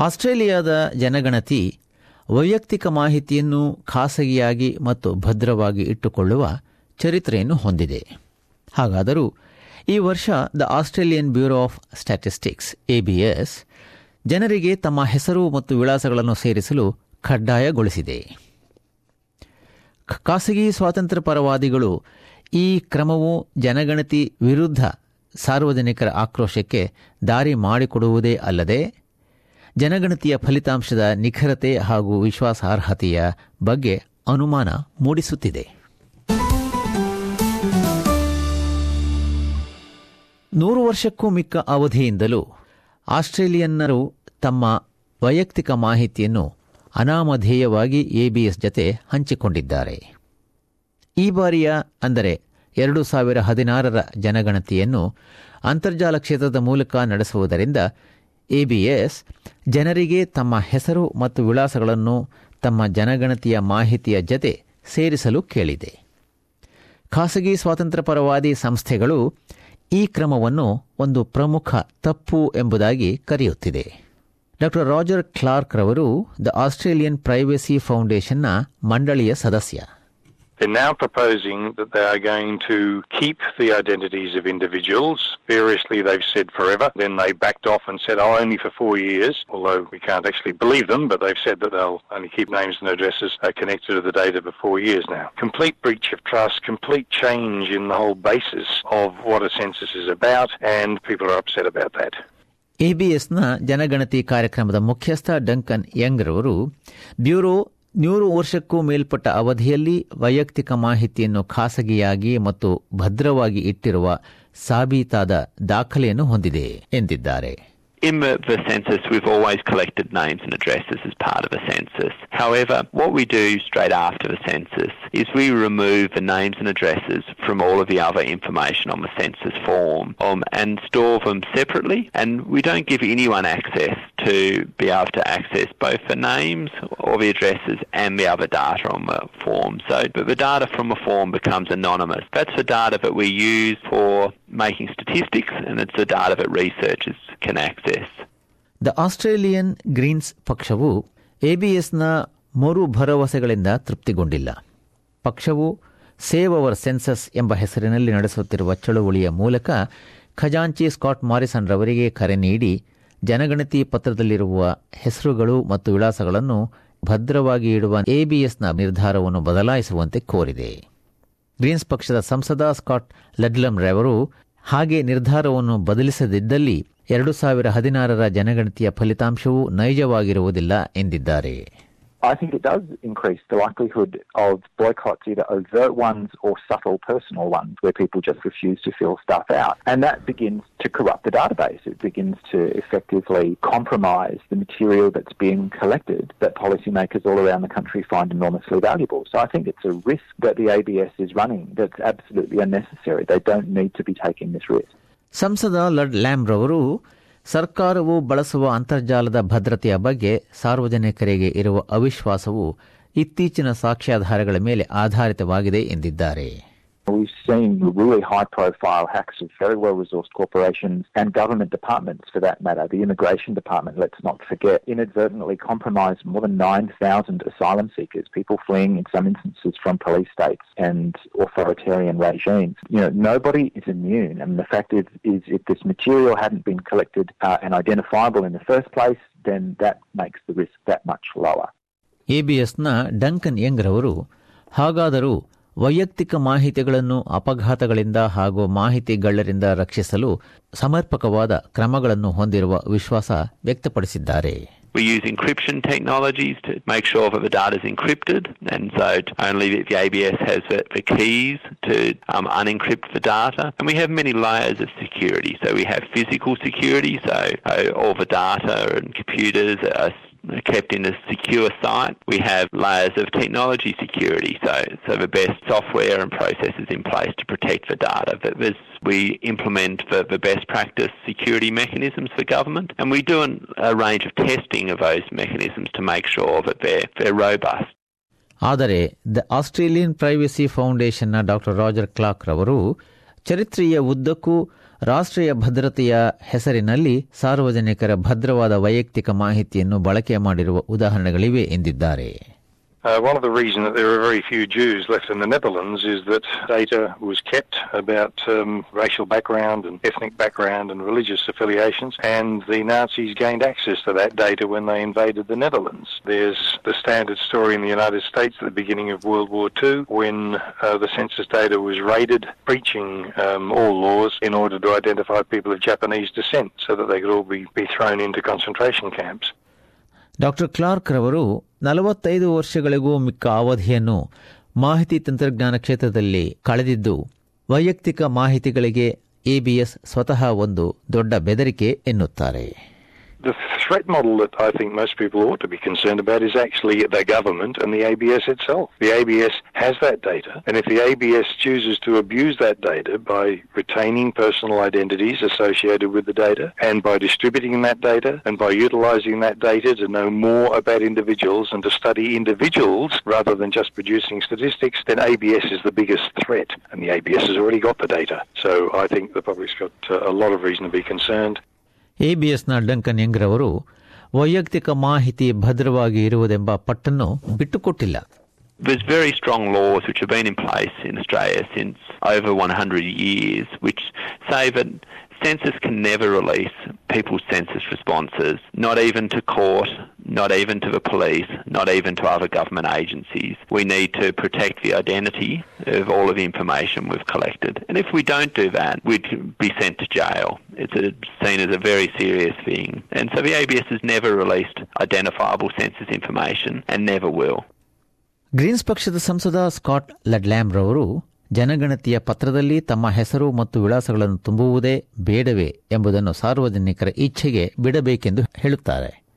ಆಸ್ಟ್ರೇಲಿಯಾದ ಜನಗಣತಿ ವೈಯಕ್ತಿಕ ಮಾಹಿತಿಯನ್ನು ಖಾಸಗಿಯಾಗಿ ಮತ್ತು ಭದ್ರವಾಗಿ ಇಟ್ಟುಕೊಳ್ಳುವ ಚರಿತ್ರೆಯನ್ನು ಹೊಂದಿದೆ. ಹಾಗಾದರೂ ಈ ವರ್ಷ the Australian bureau of statistics ABS ಜನರಿಗೆ ತಮ್ಮ ಹೆಸರು ಮತ್ತು ವಿಳಾಸಗಳನ್ನು ಸೇರಿಸಲು ಕಡ್ಡಾಯಗೊಳಿಸಿದೆ. ಖಾಸಗಿ ಸ್ವಾತಂತ್ರ್ಯ ಪರವಾದಿಗಳು ಈ ಕ್ರಮವು ಜನಗಣತಿ ವಿರುದ್ಧ ಸಾರ್ವಜನಿಕರ ಆಕ್ರೋಶಕ್ಕೆ ದಾರಿ ಮಾಡಿಕೊಡುವುದೇ ಅಲ್ಲದೆ ಜನಗಣತಿಯ ಫಲಿತಾಂಶದ ನಿಖರತೆ ಹಾಗೂ ವಿಶ್ವಾಸಾರ್ಹತೆಯ ಬಗ್ಗೆ ಅನುಮಾನ ಮೂಡಿಸುತ್ತಿದೆ. ನೂರು ವರ್ಷಕ್ಕೂ ಮಿಕ್ಕ ಅವಧಿಯಿಂದಲೂ ಆಸ್ಟ್ರೇಲಿಯನ್ನರು ತಮ್ಮ ವೈಯಕ್ತಿಕ ಮಾಹಿತಿಯನ್ನು ಅನಾಮಧೇಯವಾಗಿ ಎಬಿಎಸ್ ಜತೆ ಹಂಚಿಕೊಂಡಿದ್ದಾರೆ. ಈ ಬಾರಿಯ ಅಂದರೆ ಎರಡು ಸಾವಿರ ಹದಿನಾರರ ಜನಗಣತಿಯನ್ನು ಅಂತರ್ಜಾಲ ಕ್ಷೇತ್ರದ ಮೂಲಕ ನಡೆಸುವುದರಿಂದ ಎಬಿಎಸ್ ಜನರಿಗೆ ತಮ್ಮ ಹೆಸರು ಮತ್ತು ವಿಳಾಸಗಳನ್ನು ತಮ್ಮ ಜನಗಣತಿಯ ಮಾಹಿತಿಯ ಜತೆ ಸೇರಿಸಲು ಕೇಳಿದೆ. ಖಾಸಗಿ ಸ್ವಾತಂತ್ರ್ಯ ಪರವಾದಿ ಸಂಸ್ಥೆಗಳು ಈ ಕ್ರಮವನ್ನು ಒಂದು ಪ್ರಮುಖ ತಪ್ಪು ಎಂಬುದಾಗಿ ಕರೆಯುತ್ತಿದೆ. ಡಾಕ್ಟರ್ ರಾಜರ್ ಕ್ಲಾರ್ಕ್ ರವರು ದ ಆಸ್ಟ್ರೇಲಿಯನ್ ಪ್ರೈವೇಸಿ ಫೌಂಡೇಶನ್ನ ಮಂಡಳಿಯ ಸದಸ್ಯ. They're now proposing that they are going to keep the identities of individuals. Variously, they've said forever. Then they backed off and said, oh, only for four years, although we can't actually believe them, but they've said that they'll only keep names and addresses uh, connected to the data for four years now. Complete breach of trust, complete change in the whole basis of what a census is about, and people are upset about that. ಎಬಿಎಸ್ನ ಜನಗಣತಿ ಕಾರ್ಯಕ್ರಮದ ಮುಖ್ಯಸ್ಥ Duncan Young ರವರು bureau ನೂರು ವರ್ಷಕ್ಕೂ ಮೇಲ್ಪಟ್ಟ ಅವಧಿಯಲ್ಲಿ ವೈಯಕ್ತಿಕ ಮಾಹಿತಿಯನ್ನು ಖಾಸಗಿಯಾಗಿ ಮತ್ತು ಭದ್ರವಾಗಿ ಇಟ್ಟಿರುವ ಸಾಬೀತಾದ ದಾಖಲೆಯನ್ನು ಹೊಂದಿದೆ ಎಂದಿದ್ದಾರೆ In the, the census, we've always collected names and addresses as part of a census. However, what we do straight after the census is we remove the names and addresses from all of the other information on the census form um, and store them separately. And we don't give anyone access to be able to access both the names or the addresses and the other data on the form. So but the data from the form becomes anonymous. That's the data that we use for making statistics and it's the data that researchers can access. The Australian Greens ಪಕ್ಷವು ಎಬಿಎಸ್ನ ಮರು ಭರವಸೆಗಳಿಂದ ತೃಪ್ತಿಗೊಂಡಿಲ್ಲ ಪಕ್ಷವು save hour census ಎಂಬ ಹೆಸರಿನಲ್ಲಿ ನಡೆಸುತ್ತಿರುವ ಚಳುವಳಿಯ ಮೂಲಕ ಖಜಾಂಚಿ ಸ್ಕಾಟ್ ಮಾರಿಸನ್ ರವರಿಗೆ ಕರೆ ನೀಡಿ ಜನಗಣತಿ ಪತ್ರದಲ್ಲಿರುವ ಹೆಸರುಗಳು ಮತ್ತು ವಿಳಾಸಗಳನ್ನು ಭದ್ರವಾಗಿ ಇಡುವ ಎಬಿಎಸ್ನ ನಿರ್ಧಾರವನ್ನು ಬದಲಾಯಿಸುವಂತೆ ಕೋರಿದೆ. ಗ್ರೀನ್ಸ್ ಪಕ್ಷದ ಸಂಸದ ಸ್ಕಾಟ್ ಲಡ್ಲಮ್ ರವರು ಹಾಗೆ ನಿರ್ಧಾರವನ್ನು ಬದಲಿಸದಿದ್ದಲ್ಲಿ ಎರಡು ಸಾವಿರ ಹದಿನಾರರ ಜನಗಣತಿಯ ಫಲಿತಾಂಶವು ನೈಜವಾಗಿರುವುದಿಲ್ಲ ಎಂದಿದ್ದಾರೆ. I think it does increase the likelihood of boycotts, either overt ones or subtle personal ones, where people just refuse to fill stuff out. And that begins to corrupt the database. It begins to effectively compromise the material that's being collected that policymakers all around the country find enormously valuable. So I think it's a risk that the ABS is running that's absolutely unnecessary. They don't need to be taking this risk. ಸಂಸದ ಲಡ್ಲ್ಯಾಮ್ರವರು ಸರ್ಕಾರವು ಬಳಸುವ ಅಂತರ್ಜಾಲದ ಭದ್ರತೆಯ ಬಗ್ಗೆ ಸಾರ್ವಜನಿಕರಿಗೆ ಇರುವ ಅವಿಶ್ವಾಸವು ಇತ್ತೀಚಿನ ಸಾಕ್ಷ್ಯಾಧಾರಗಳ ಮೇಲೆ ಆಧಾರಿತವಾಗಿದೆ ಎಂದಿದ್ದಾರೆ. We've seen really high profile hacks of very well resourced corporations and government departments for that matter. The Immigration Department, let's not forget, inadvertently compromised more than 9,000 asylum seekers, people fleeing in some instances from police states and authoritarian regimes. You know, nobody is immune. And the fact is, is if this material hadn't been collected uh, and identifiable in the first place, then that makes the risk that much lower. ಎಬಿಎಸ್ನ Duncan Young ರವರು ಹಾಗಾದರೂ ವೈಯಕ್ತಿಕ ಮಾಹಿತಿಗಳನ್ನು ಅಪಘಾತಗಳಿಂದ ಹಾಗೂ ಮಾಹಿತಿಗಳ್ಳರಿಂದ ರಕ್ಷಿಸಲು ಸಮರ್ಪಕವಾದ ಕ್ರಮಗಳನ್ನು ಹೊಂದಿರುವ ವಿಶ್ವಾಸ ವ್ಯಕ್ತಪಡಿಸಿದ್ದಾರೆ We use encryption technologies to make sure that the data is encrypted, and so only the ABS has the, the keys to um, unencrypt the data. And we have many layers of security. So we have physical security, so uh, all the data and computers are kept in a secure site. We have layers of technology security, so, so the best software and processes in place to protect the data. But we implement the, the best practice security mechanisms for government, and we do an, a range of testing of those mechanisms to make sure that they're, they're robust. ಆದರೆ the Australian privacy ಫೌಂಡೇಶನ್ನ doctor Roger Clarke ರವರು ಚರಿತ್ರೆಯ ಉದ್ದಕ್ಕೂ ರಾಷ್ಟ್ರೀಯ ಭದ್ರತೆಯ ಹೆಸರಿನಲ್ಲಿ ಸಾರ್ವಜನಿಕರ ಭದ್ರವಾದ ವೈಯಕ್ತಿಕ ಮಾಹಿತಿಯನ್ನು ಬಳಕೆ ಮಾಡಿರುವ ಉದಾಹರಣೆಗಳಿವೆ ಎಂದಿದ್ದಾರೆ. Uh, one of the reasons that there are very few Jews left in the Netherlands is that data was kept about um, racial background and ethnic background and religious affiliations, and the Nazis gained access to that data when they invaded the Netherlands. There's the standard story in the United States at the beginning of World War II when uh, the census data was raided, breaching um, all laws in order to identify people of Japanese descent so that they could all be, be thrown into concentration camps. Doctor Clarke ರವರು ನಲವತ್ತೈದು ವರ್ಷಗಳಿಗೂ ಮಿಕ್ಕ ಅವಧಿಯನ್ನು ಮಾಹಿತಿ ತಂತ್ರಜ್ಞಾನ ಕ್ಷೇತ್ರದಲ್ಲಿ ಕಳೆದಿದ್ದು, ವೈಯಕ್ತಿಕ ಮಾಹಿತಿಗಳಿಗೆ ABS ಸ್ವತಃ ಒಂದು ದೊಡ್ಡ ಬೆದರಿಕೆ ಎನ್ನುತ್ತಾರೆ. The threat model that I think most people ought to be concerned about is actually the government and the ABS itself. The ABS has that data, and if the ABS chooses to abuse that data by retaining personal identities associated with the data and by distributing that data and by utilizing that data to know more about individuals and to study individuals rather than just producing statistics, then ABS is the biggest threat, and the ABS has already got the data. So I think the public's got uh, a lot of reason to be concerned. ಎಬಿಎಸ್ನ Duncan ಎಂಗ್ರವರು ವೈಯಕ್ತಿಕ ಮಾಹಿತಿ ಭದ್ರವಾಗಿ ಇರುವುದೆಂಬ ಪಟ್ಟನ್ನು ಬಿಟ್ಟುಕೊಟ್ಟಿಲ್ಲ There's very strong laws which have been in place in Australia since over 100 years, which say that census can never release people's census responses, not even to court, not even to the police, not even to other government agencies. We need to protect the identity of all of the information we've collected. And if we don't do that, we'd be sent to jail. It's a, seen as a very serious thing. And so the ABS has never released identifiable census information and never will. Greens ಪಕ್ಷದ ಸಂಸದ Scott ಲಡ್ಲ್ಯಾಮ್ ರವರು ಜನಗಣತಿಯ ಪತ್ರದಲ್ಲಿ ತಮ್ಮ ಹೆಸರು ಮತ್ತು ವಿಳಾಸಗಳನ್ನು ತುಂಬುವುದೇ ಬೇಡವೇ ಎಂಬುದನ್ನು ಸಾರ್ವಜನಿಕರ ಇಚ್ಛೆಗೆ ಬಿಡಬೇಕೆಂದು ಹೇಳುತ್ತಾರೆ.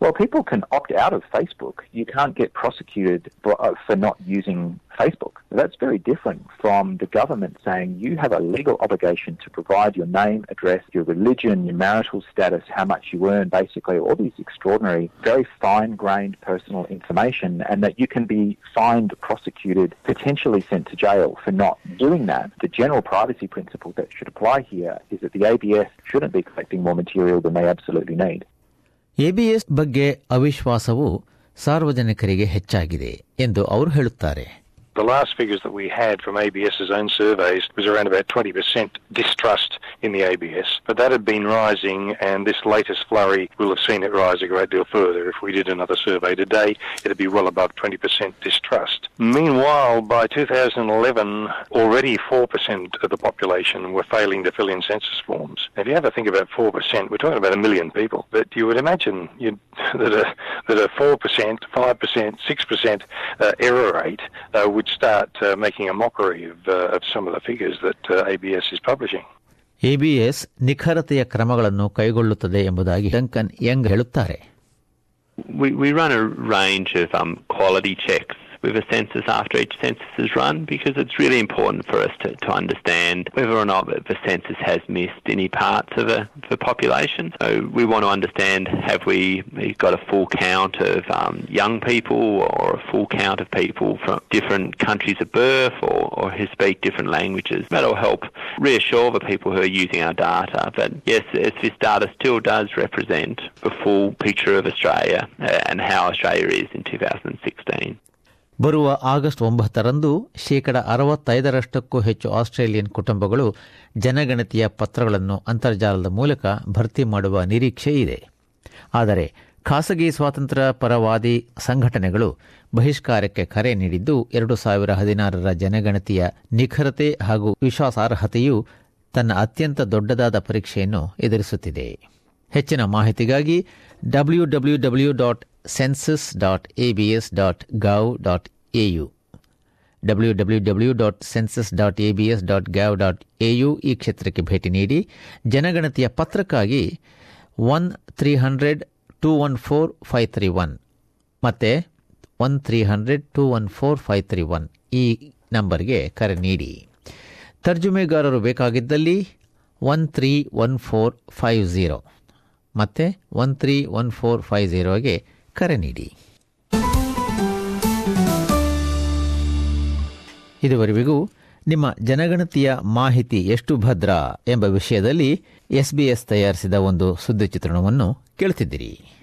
Well, people can opt out of Facebook. You can't get prosecuted for, uh, not using Facebook. That's very different from the government saying you have a legal obligation to provide your name, address, your religion, your marital status, how much you earn, basically all these extraordinary, very fine-grained personal information, and that you can be fined, prosecuted, potentially sent to jail for not doing that. The general privacy principle that should apply here is that the ABS shouldn't be collecting more material than they absolutely need. ABS ಬಗ್ಗೆ ಅವಿಶ್ವಾಸವು ಸಾರ್ವಜನಿಕರಿಗೆ ಹೆಚ್ಚಾಗಿದೆ ಎಂದು ಅವರು ಹೇಳುತ್ತಾರೆ The last figures that we had from ABS's own surveys was around about 20% distrust in the ABS, but that had been rising, and this latest flurry will have seen it rise a great deal further. If we did another survey today, it'd be well above 20% distrust. Meanwhile, by 2011, already 4% of the population were failing to fill in census forms. If you ever think about 4%, we're talking about a million people, but you would imagine that, a, that a 4%, 5%, 6% uh, error rate uh, would start uh, making a mockery of, uh, of some of the figures that uh, ABS is publishing. ABS ನಿಖರತೆಯ ಕ್ರಮಗಳನ್ನು ಕೈಗೊಳ್ಳುತ್ತದೆ ಎಂಬುದಾಗಿ Duncan Young ಹೇಳುತ್ತಾರೆ. We, we run a range of um, quality checks. With a census after each census is run because it's really important for us to, to understand whether or not the census has missed any parts of the, the population. So we want to understand have we got a full count of um, young people or a full count of people from different countries of birth or, or who speak different languages. That'll help reassure the people who are using our data that yes, this data still does represent the full picture of Australia uh, and how Australia is in 2016. ಬರುವ August ಒಂಬತ್ತರಂದು ಶೇಕಡ ಅರವತ್ತೈದರಷ್ಟಕ್ಕೂ ಹೆಚ್ಚು Australian ಕುಟುಂಬಗಳು ಜನಗಣತಿಯ ಪತ್ರಗಳನ್ನು ಅಂತರ್ಜಾಲದ ಮೂಲಕ ಭರ್ತಿ ಮಾಡುವ ನಿರೀಕ್ಷೆ ಇದೆ. ಆದರೆ ಖಾಸಗಿ ಸ್ವಾತಂತ್ರ್ಯ ಪರವಾದಿ ಸಂಘಟನೆಗಳು ಬಹಿಷ್ಕಾರಕ್ಕೆ ಕರೆ ನೀಡಿದ್ದು ಎರಡು ಸಾವಿರ ಹದಿನಾರರ ಜನಗಣತಿಯ ನಿಖರತೆ ಹಾಗೂ ವಿಶ್ವಾಸಾರ್ಹತೆಯು ತನ್ನ ಅತ್ಯಂತ ದೊಡ್ಡದಾದ ಪರೀಕ್ಷೆಯನ್ನು ಎದುರಿಸುತ್ತಿದೆ. ಹೆಚ್ಚಿನ ಮಾಹಿತಿಗಾಗಿ W dot census dot ABS dot gov dot AU W W W dot census dot ABS dot gov dot AU ಈ ಕ್ಷೇತ್ರಕ್ಕೆ ಭೇಟಿ ನೀಡಿ ಜನಗಣತಿಯ ಪತ್ರಕ್ಕಾಗಿ one three hundred two one four five three one ಮತ್ತೆ one three hundred two one four five three one ಈ ನಂಬರ್ಗೆ ಕರೆ ನೀಡಿ. ತರ್ಜುಮೆಗಾರರು ಬೇಕಾಗಿದ್ದಲ್ಲಿ one three one four five zero ಮತ್ತೆ one three one four five ಝೀರೋಗೆ ಕರೆ ನೀಡಿ. ಇದುವರೆಗೂ ನಿಮ್ಮ ಜನಗಣತಿಯ ಮಾಹಿತಿ ಎಷ್ಟು ಭದ್ರ ಎಂಬ ವಿಷಯದಲ್ಲಿ ಎಸ್ಬಿಎಸ್ ತಯಾರಿಸಿದ ಒಂದು ಸುದ್ದಿ ಚಿತ್ರಣವನ್ನು ಕೇಳುತ್ತಿದ್ದಿರಿ